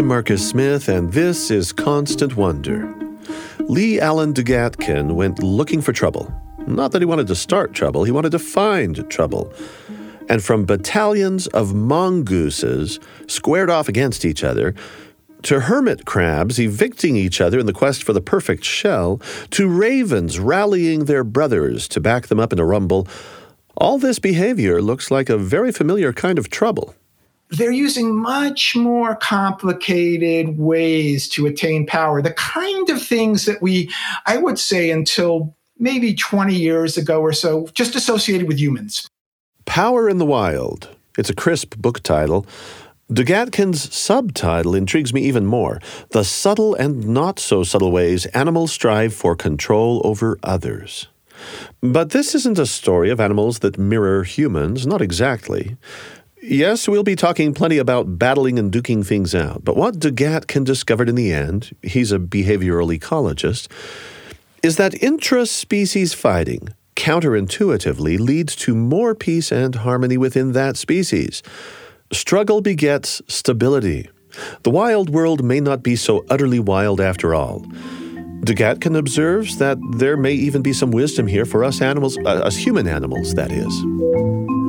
I'm Marcus Smart, and this is Constant Wonder. Lee Alan Dugatkin went looking for trouble. Not that he wanted to start trouble, he wanted to find trouble. And from battalions of mongooses squared off against each other, to hermit crabs evicting each other in the quest for the perfect shell, to ravens rallying their brothers to back them up in a rumble, all this behavior looks like a very familiar kind of trouble they're using much more complicated ways to attain power. The kind of things that we, I would say, until maybe 20 years ago or so, just associated with humans. Power in the Wild. It's a crisp book title. Dugatkin's subtitle intrigues me even more The Subtle and Not So Subtle Ways Animals Strive for Control Over Others. But this isn't a story of animals that mirror humans, not exactly. Yes, we'll be talking plenty about battling and duking things out, but what Dugatkin discovered in the end, he's a behavioral ecologist, is that intra-species fighting counterintuitively leads to more peace and harmony within that species. Struggle begets stability. The wild world may not be so utterly wild after all. Dugatkin observes that there may even be some wisdom here for us animals, uh, us human animals, that is.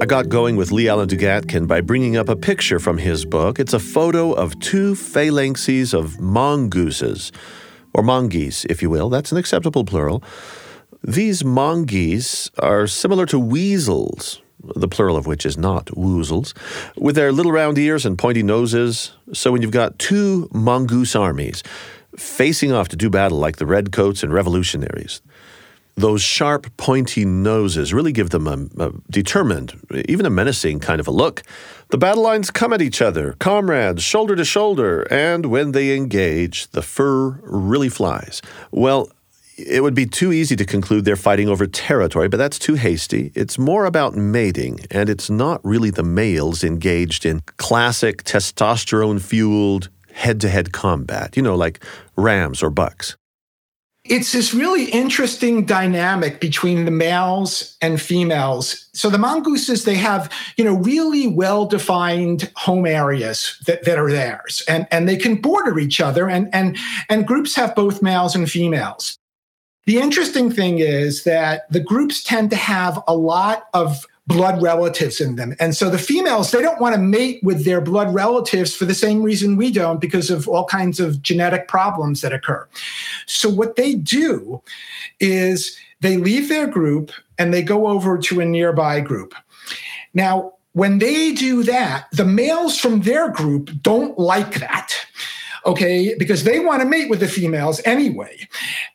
I got going with Lee Alan Dugatkin by bringing up a picture from his book. It's a photo of two phalanxes of mongooses, or mongoose, if you will. That's an acceptable plural. These mongoose are similar to weasels, the plural of which is not woozles, with their little round ears and pointy noses. So when you've got two mongoose armies facing off to do battle like the redcoats and revolutionaries, those sharp, pointy noses really give them a, a, determined, even a menacing kind of a look. The battle lines come at each other, comrades, shoulder to shoulder, and when they engage, the fur really flies. Well, it would be too easy to conclude they're fighting over territory, but that's too hasty. It's more about mating, and it's not really the males engaged in classic testosterone fueled head to head combat, you know, like rams or bucks it's this really interesting dynamic between the males and females. So the mongooses, they have, you know, really well-defined home areas that, that are theirs. And, and they can border each other and, and, and groups have both males and females. The interesting thing is that the groups tend to have a lot of blood relatives in them. And so the females, they don't want to mate with their blood relatives for the same reason we don't, because of all kinds of genetic problems that occur. So what they do is they leave their group and they go over to a nearby group. Now, when they do that, the males from their group don't like that okay, because they want to mate with the females anyway.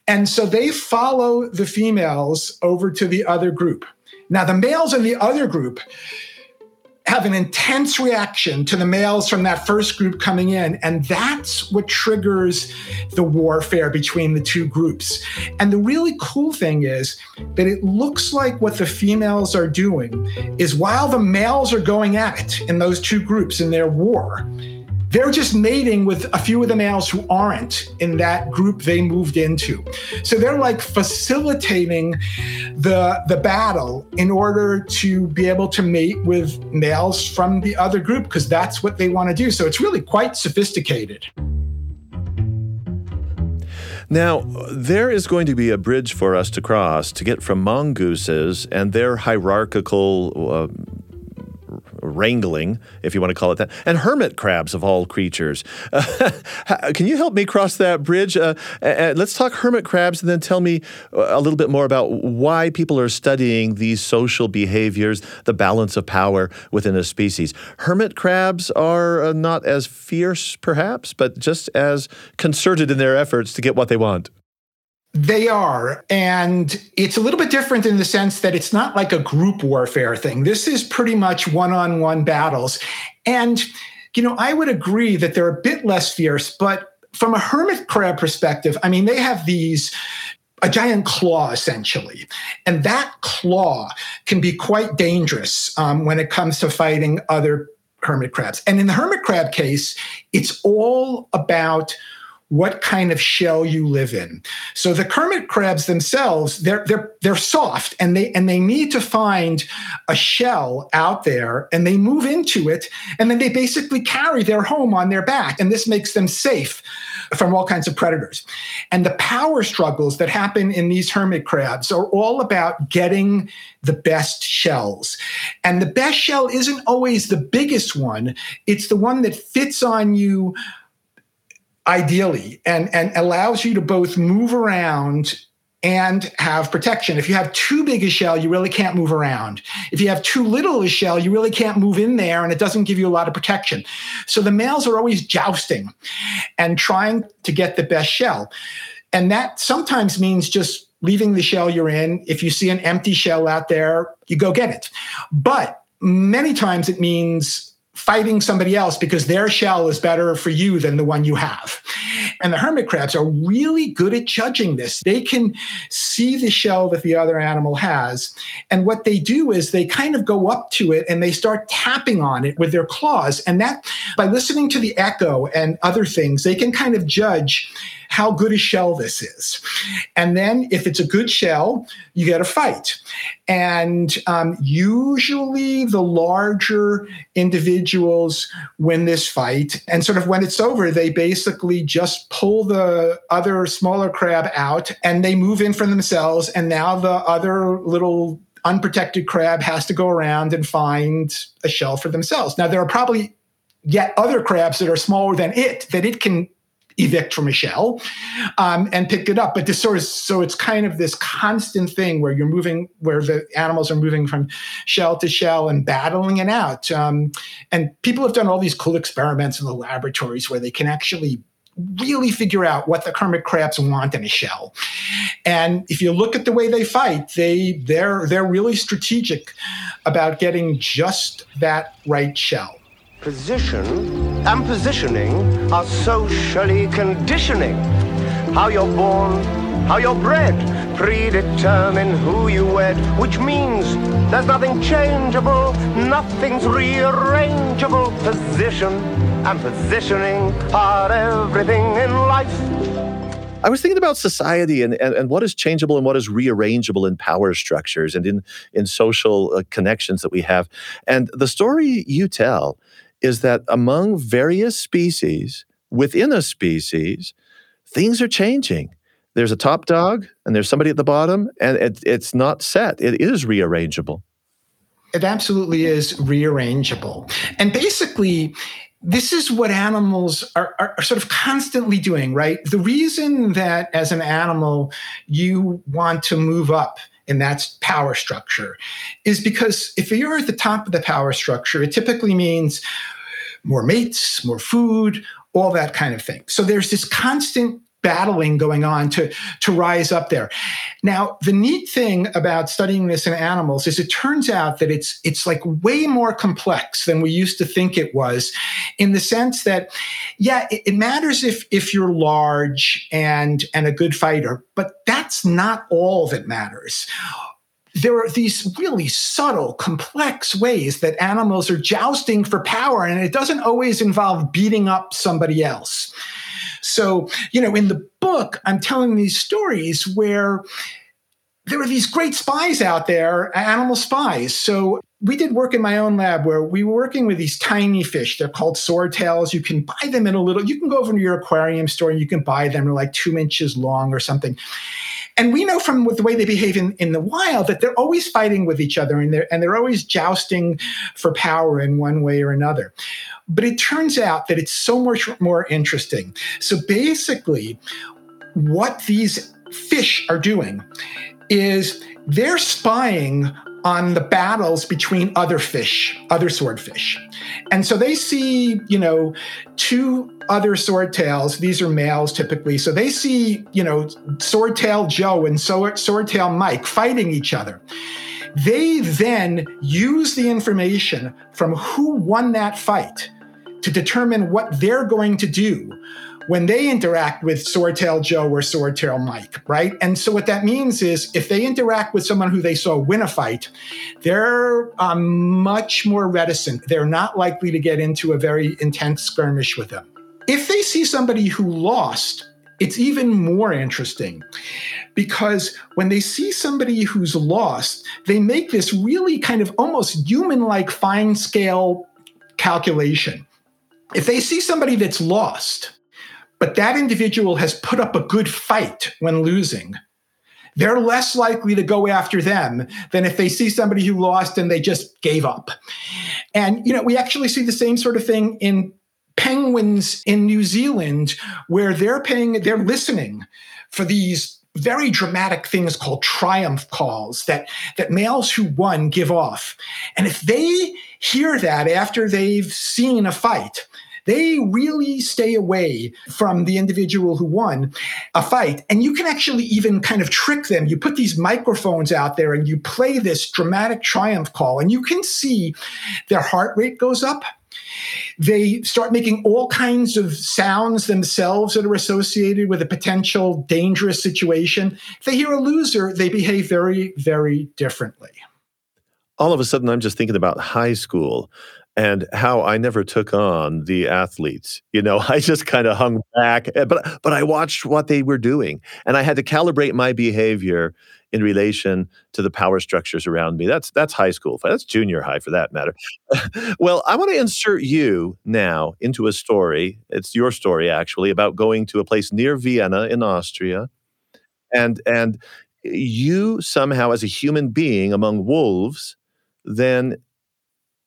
And so they follow the females over to the other group. Now, the males in the other group have an intense reaction to the males from that first group coming in. And that's what triggers the warfare between the two groups. And the really cool thing is that it looks like what the females are doing is while the males are going at it in those two groups in their war, they're just mating with a few of the males who aren't in that group they moved into. So they're like facilitating the, the battle in order to be able to mate with males from the other group because that's what they want to do. So it's really quite sophisticated. Now, there is going to be a bridge for us to cross to get from mongooses and their hierarchical uh, wrangling, if you want to call it that, and hermit crabs of all creatures. Uh, can you help me cross that bridge? Uh, uh, let's talk hermit crabs and then tell me a little bit more about why people are studying these social behaviors, the balance of power within a species. Hermit crabs are uh, not as fierce, perhaps, but just as concerted in their efforts to get what they want. They are. And it's a little bit different in the sense that it's not like a group warfare thing. This is pretty much one on one battles. And, you know, I would agree that they're a bit less fierce, but from a hermit crab perspective, I mean, they have these a giant claw essentially and that claw can be quite dangerous um, when it comes to fighting other hermit crabs and in the hermit crab case it's all about what kind of shell you live in. So the hermit crabs themselves, they're they're they're soft and they and they need to find a shell out there and they move into it and then they basically carry their home on their back and this makes them safe from all kinds of predators. And the power struggles that happen in these hermit crabs are all about getting the best shells. And the best shell isn't always the biggest one, it's the one that fits on you ideally and, and allows you to both move around and have protection. If you have too big a shell, you really can't move around. If you have too little a shell, you really can't move in there and it doesn't give you a lot of protection. So the males are always jousting and trying to get the best shell. And that sometimes means just leaving the shell you're in. If you see an empty shell out there, you go get it. But many times it means fighting somebody else because their shell is better for you than the one you have. And the hermit crabs are really good at judging this. They can see the shell that the other animal has. And what they do is they kind of go up to it and they start tapping on it with their claws. And that, by listening to the echo and other things, they can kind of judge how good a shell this is. And then if it's a good shell, you get a fight. And um, usually the larger individuals win this fight. And sort of when it's over, they basically just pull the other smaller crab out and they move in for themselves. And now the other little unprotected crab has to go around and find a shell for themselves. Now, there are probably yet other crabs that are smaller than it that it can evict from a shell um, and pick it up. But this sort of so it's kind of this constant thing where you're moving, where the animals are moving from shell to shell and battling it out. Um, and people have done all these cool experiments in the laboratories where they can actually really figure out what the hermit crabs want in a shell. And if you look at the way they fight, they they're they're really strategic about getting just that right shell. Position and positioning are socially conditioning. How you're born, how you're bred, predetermine who you wed, which means there's nothing changeable, nothing's rearrangeable. Position and positioning are everything in life. I was thinking about society and, and, and, what is changeable and what is rearrangeable in power structures and in, in social uh, connections that we have. And the story you tell is that among various species within a species, things are changing. There's a top dog and there's somebody at the bottom, and it, it's not set. It is rearrangeable. It absolutely is rearrangeable. And basically, this is what animals are, are, sort of constantly doing, right? The reason that as an animal you want to move up in that's power structure is because if you're at the top of the power structure, it typically means more mates, more food, all that kind of thing. So there's this constant battling going on to, to rise up there. Now, the neat thing about studying this in animals is it turns out that it's it's like way more complex than we used to think it was, in the sense that, yeah, it, it matters if if you're large and and a good fighter, but that's not all that matters there are these really subtle, complex ways that animals are jousting for power, and it doesn't always involve beating up somebody else. So, you know, in the book, I'm telling these stories where there are these great spies out there, animal spies. So we did work in my own lab where we were working with these tiny fish. They're called swordtails. You can buy them in a little, you can go over to your aquarium store and you can buy them. They're like two inches long or something. And we know from the way they behave in, in the wild that they're always fighting with each other and they're, and they're always jousting for power in one way or another. But it turns out that it's so much more interesting. So basically, what these fish are doing is they're spying on the battles between other fish, other swordfish. And so they see, you know, two other swordtails. These are males typically. So they see, you know, swordtail Joe and swordtail Mike fighting each other. They then use the information from who won that fight to determine what they're going to do when they interact with Swordtail Joe or Swordtail Mike, right? And so what that means is if they interact with someone who they saw win a fight, they're um, much more reticent. They're not likely to get into a very intense skirmish with them. If they see somebody who lost, it's even more interesting because when they see somebody who's lost, they make this really kind of almost human like fine scale calculation. If they see somebody that's lost, but that individual has put up a good fight when losing, they're less likely to go after them than if they see somebody who lost and they just gave up. And, you know, we actually see the same sort of thing in penguins in New Zealand, where they're paying, they're listening for these very dramatic things called triumph calls that, that males who won give off. And if they hear that after they've seen a fight, they really stay away from the individual who won a fight. And you can actually even kind of trick them. You put these microphones out there and you play this dramatic triumph call, and you can see their heart rate goes up. They start making all kinds of sounds themselves that are associated with a potential dangerous situation. If they hear a loser, they behave very, very differently. All of a sudden, I'm just thinking about high school and how I never took on the athletes. You know, I just kind of hung back, eh, but but I watched what they were doing, and I had to calibrate my behavior in relation to the power structures around me. That's that's high school. That's junior high for that matter. well, I want to insert you now into a story. It's your story actually about going to a place near Vienna in Austria. And and you somehow as a human being among wolves then eh,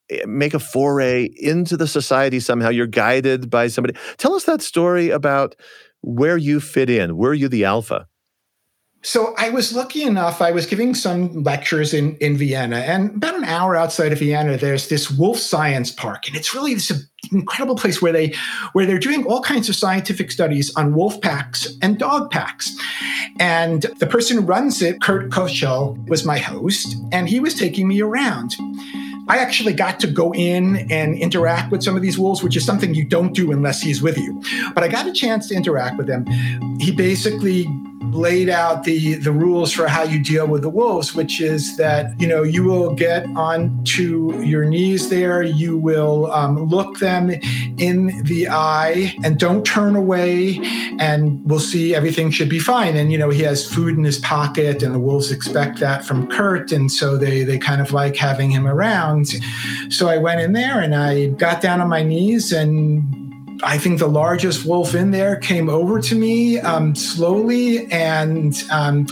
Eh, make a foray into the society somehow you're guided by somebody tell us that story about where you fit in were you the alpha so I was lucky enough, I was giving some lectures in, in Vienna, and about an hour outside of Vienna, there's this wolf science park. And it's really this incredible place where they where they're doing all kinds of scientific studies on wolf packs and dog packs. And the person who runs it, Kurt Kotrschal, was my host, and he was taking me around. I actually got to go in and interact with some of these wolves, which is something you don't do unless he's with you. But I got a chance to interact with him. He basically laid out the the rules for how you deal with the wolves which is that you know you will get onto your knees there you will um, look them in the eye and don't turn away and we'll see everything should be fine. And you know he has food in his pocket and the wolves expect that from kurt. And so they they kind of like having him around. So i went in there and i got down on my knees and I think the largest wolf in there came over to me um, slowly, and um,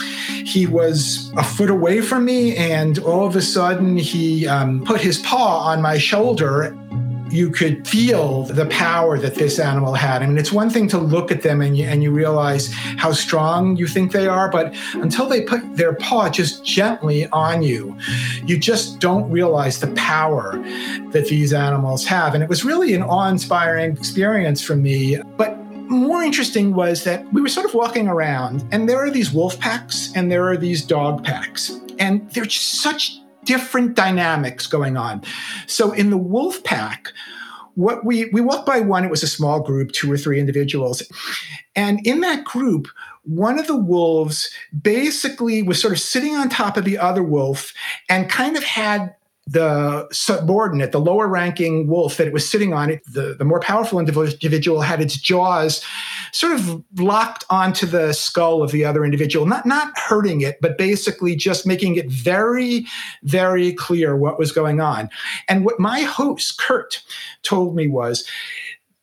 he was a foot away from me. And all of a sudden, he um, put his paw on my shoulder you could feel the power that this animal had. I mean, it's one thing to look at them and you, and you realize how strong you think they are, but until they put their paw just gently on you, you just don't realize the power that these animals have. And it was really an awe inspiring experience for me. But more interesting was that we were sort of walking around, and there are these wolf packs and there are these dog packs. And they're just such different dynamics going on. So in the wolf pack, what we we walked by one, it was a small group, two or three individuals. And in that group, one of the wolves basically was sort of sitting on top of the other wolf and kind of had the subordinate, the lower ranking wolf that it was sitting on, it, the, the more powerful individual had its jaws sort of locked onto the skull of the other individual, not, not hurting it, but basically just making it very, very clear what was going on. And what my host, Kurt, told me was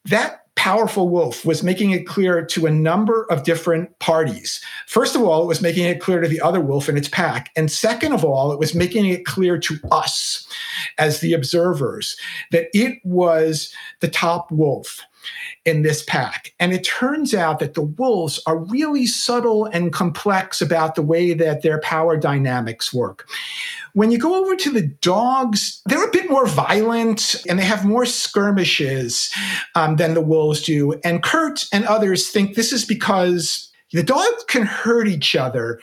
that powerful wolf was making it clear to a number of different parties. First of all, it was making it clear to the other wolf in its pack. And second of all, it was making it clear to us as the observers that it was the top wolf in this pack. And it turns out that the wolves are really subtle and complex about the way that their power dynamics work. When you go over to the dogs, they're a bit more violent and they have more skirmishes um, than the wolves do. And Kurt and others think this is because the dogs can hurt each other,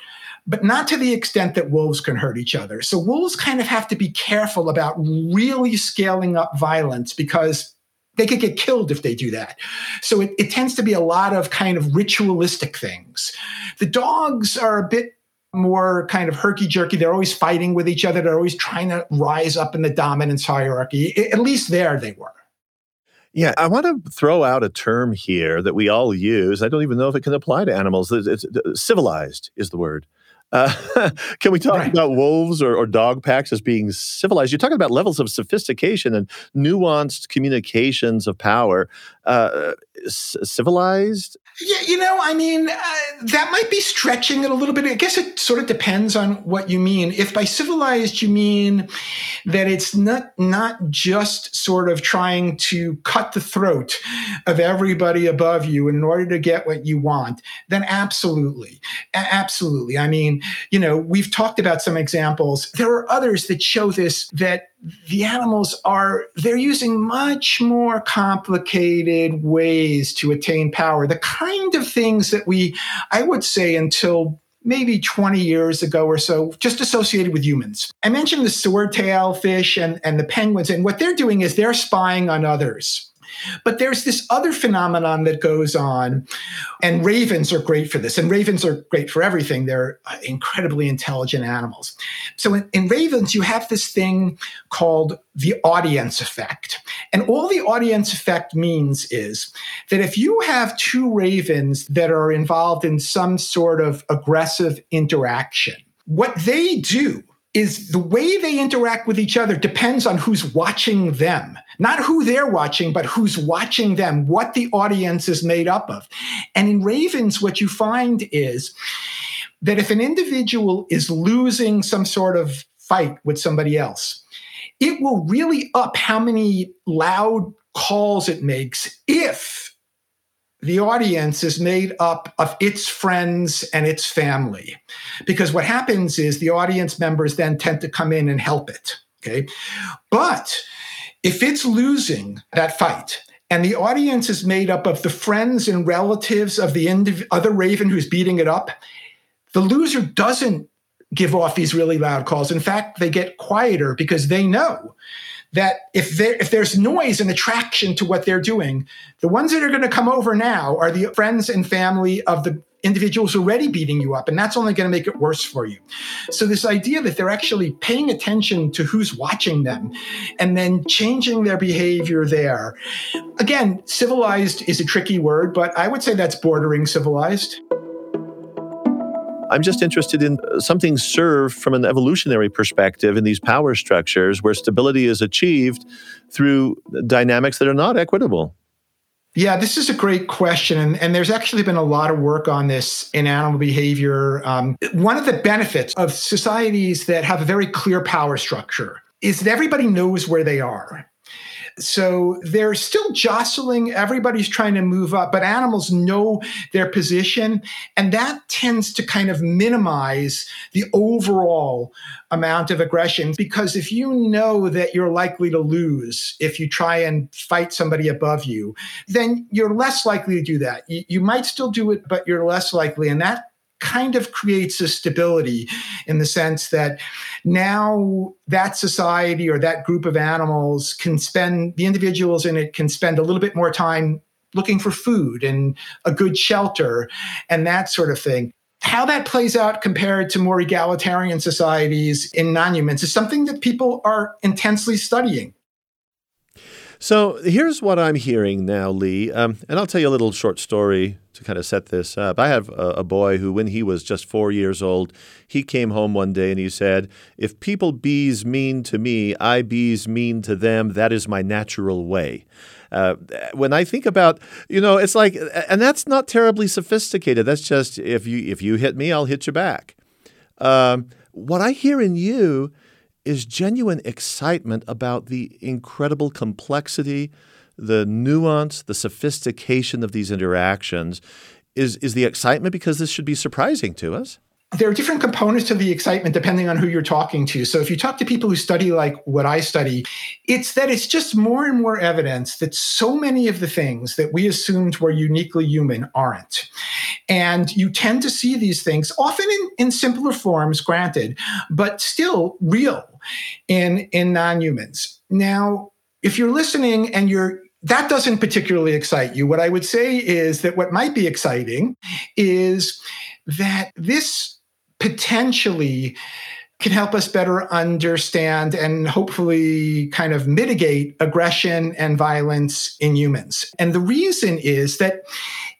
but not to the extent that wolves can hurt each other. So wolves kind of have to be careful about really scaling up violence because they could get killed if they do that. So it, it tends to be a lot of kind of ritualistic things. The dogs are a bit more kind of herky jerky. They're always fighting with each other. They're always trying to rise up in the dominance hierarchy. At least there they were. Yeah, I want to throw out a term here that we all use. I don't even know if it can apply to animals. It's, it's, it's civilized is the word. Uh, can we talk right. about wolves or, or, dog packs as being civilized? You're talking about levels of sophistication and nuanced communications of power. Uh, c- civilized? Yeah, you know, I mean, uh, that might be stretching it a little bit. I guess it sort of depends on what you mean. If by civilized you mean that it's not not just sort of trying to cut the throat of everybody above you in order to get what you want, then absolutely, absolutely. I mean, you know, we've talked about some examples. There are others that show this that the animals are they're using much more complicated ways to attain power. The kind of things that we i would say until maybe 20 years ago or so just associated with humans. I mentioned the swordtail fish and, and the penguins and what they're doing is they're spying on others but there's this other phenomenon that goes on, and ravens are great for this. And ravens are great for everything. They're uh, incredibly intelligent animals. So in, in ravens, you have this thing called the audience effect. And all the audience effect means is that if you have two ravens that are involved in some sort of aggressive interaction, what they do is the way they interact with each other depends on who's watching them. Not who they're watching, but who's watching them, what the audience is made up of. And in Ravens, what you find is that if an individual is losing some sort of fight with somebody else, it will really up how many loud calls it makes if the audience is made up of its friends and its family. Because what happens is the audience members then tend to come in and help it. Okay. But if it's losing that fight, and the audience is made up of the friends and relatives of the indiv- other raven who's beating it up, the loser doesn't give off these really loud calls. In fact, they get quieter because they know that if there if there's noise and attraction to what they're doing, the ones that are going to come over now are the friends and family of the individuals already beating you up and that's only going to make it worse for you. So this idea that they're actually paying attention to who's watching them and then changing their behavior there. Again civilized is a tricky word but i would say that's bordering civilized I'm just interested in uh, something served from an evolutionary perspective in these power structures where stability is achieved through dynamics that are not equitable. Yeah, this is a great question. And, and, there's actually been a lot of work on this in animal behavior. Um, one of the benefits of societies that have a very clear power structure is that everybody knows where they are. So they're still jostling. Everybody's trying to move up, but animals know their position. And that tends to kind of minimize the overall amount of aggression. Because if you know that you're likely to lose if you try and fight somebody above you, then you're less likely to do that. You, you might still do it, but you're less likely. And that kind of creates a stability in the sense that now that society or that group of animals can spend the individuals in it can spend a little bit more time looking for food and a good shelter and that sort of thing. How that plays out compared to more egalitarian societies in non-humans is something that people are intensely studying so here's what I'm hearing now, Lee. Um, and I'll tell you a little short story to kind of set this up. I have a, a, boy who, when he was just four years old, he came home one day and he said, If people bees mean to me, I bees mean to them. That is my natural way. Uh, when I think about, you know, it's like, and that's not terribly sophisticated. That's just if you if you hit me, I'll hit you back. Um, what I hear in you is genuine excitement about the incredible complexity, the nuance, the sophistication of these interactions. Is, is the excitement because this should be surprising to us? There are different components to the excitement depending on who you're talking to. So if you talk to people who study like what I study, it's that it's just more and more evidence that so many of the things that we assumed were uniquely human aren't. And you tend to see these things often in, in simpler forms, granted, but still real in, in non-humans. Now, if you're listening and you're that doesn't particularly excite you. What I would say is that what might be exciting is that this potentially can help us better understand and hopefully kind of mitigate aggression and violence in humans. And the reason is that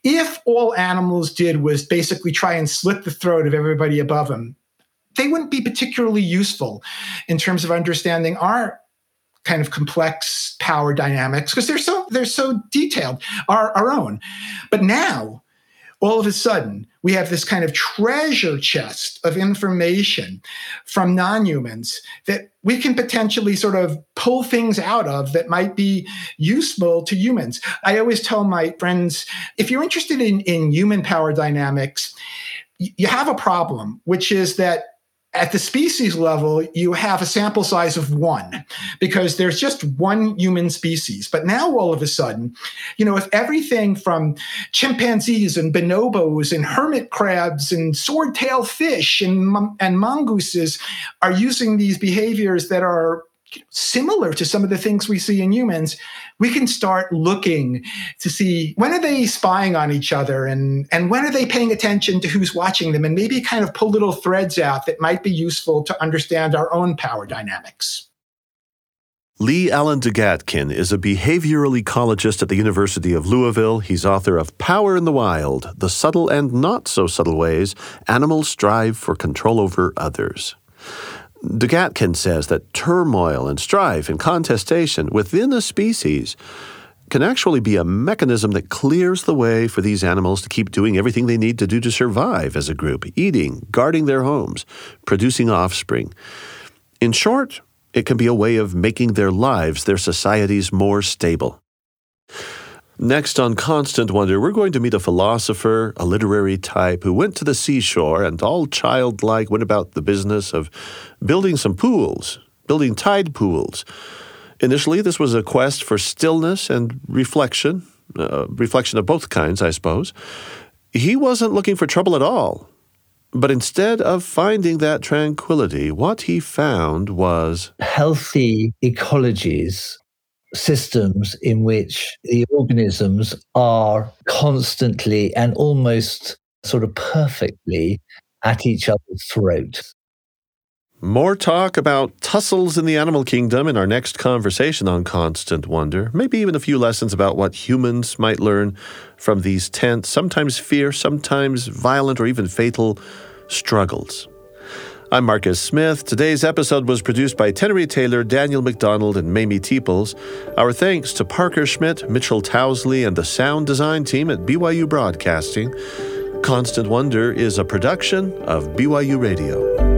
if all animals did was basically try and slit the throat of everybody above them, they wouldn't be particularly useful in terms of understanding our kind of complex power dynamics because they're so they're so detailed our, our own but now all of a sudden we have this kind of treasure chest of information from non-humans that we can potentially sort of pull things out of that might be useful to humans. I always tell my friends if you're interested in, in human power dynamics you have a problem which is that at the species level, you have a sample size of one because there's just one human species. But now all of a sudden, you know, if everything from chimpanzees and bonobos and hermit crabs and swordtail fish and, and mongooses are using these behaviors that are similar to some of the things we see in humans, we can start looking to see when are they spying on each other and, and when are they paying attention to who's watching them and maybe kind of pull little threads out that might be useful to understand our own power dynamics. Lee Alan Dugatkin is a behavioral ecologist at the University of Louisville. He's author of Power in the Wild The Subtle and Not So Subtle Ways Animals Strive for Control Over Others. Dugatkin says that turmoil and strife and contestation within a species can actually be a mechanism that clears the way for these animals to keep doing everything they need to do to survive as a group eating, guarding their homes, producing offspring. In short, it can be a way of making their lives, their societies more stable. Next on Constant Wonder, we're going to meet a philosopher, a literary type who went to the seashore and all childlike went about the business of building some pools, building tide pools. Initially, this was a quest for stillness and reflection, uh, reflection of both kinds, I suppose. He wasn't looking for trouble at all. But instead of finding that tranquility, what he found was healthy ecologies systems in which the organisms are constantly and almost sort of perfectly at each other's throat. More talk about tussles in the animal kingdom in our next conversation on Constant Wonder. Maybe even a few lessons about what humans might learn from these tense, sometimes fierce, sometimes violent, or even fatal struggles. I'm Marcus Smart. Today's episode was produced by Tenery Taylor, Daniel McDonald, and Mamie Teeples. Our thanks to Parker Schmidt, Mitchell Towsley, and the sound design team at BYU Broadcasting. Constant Wonder is a production of BYU Radio.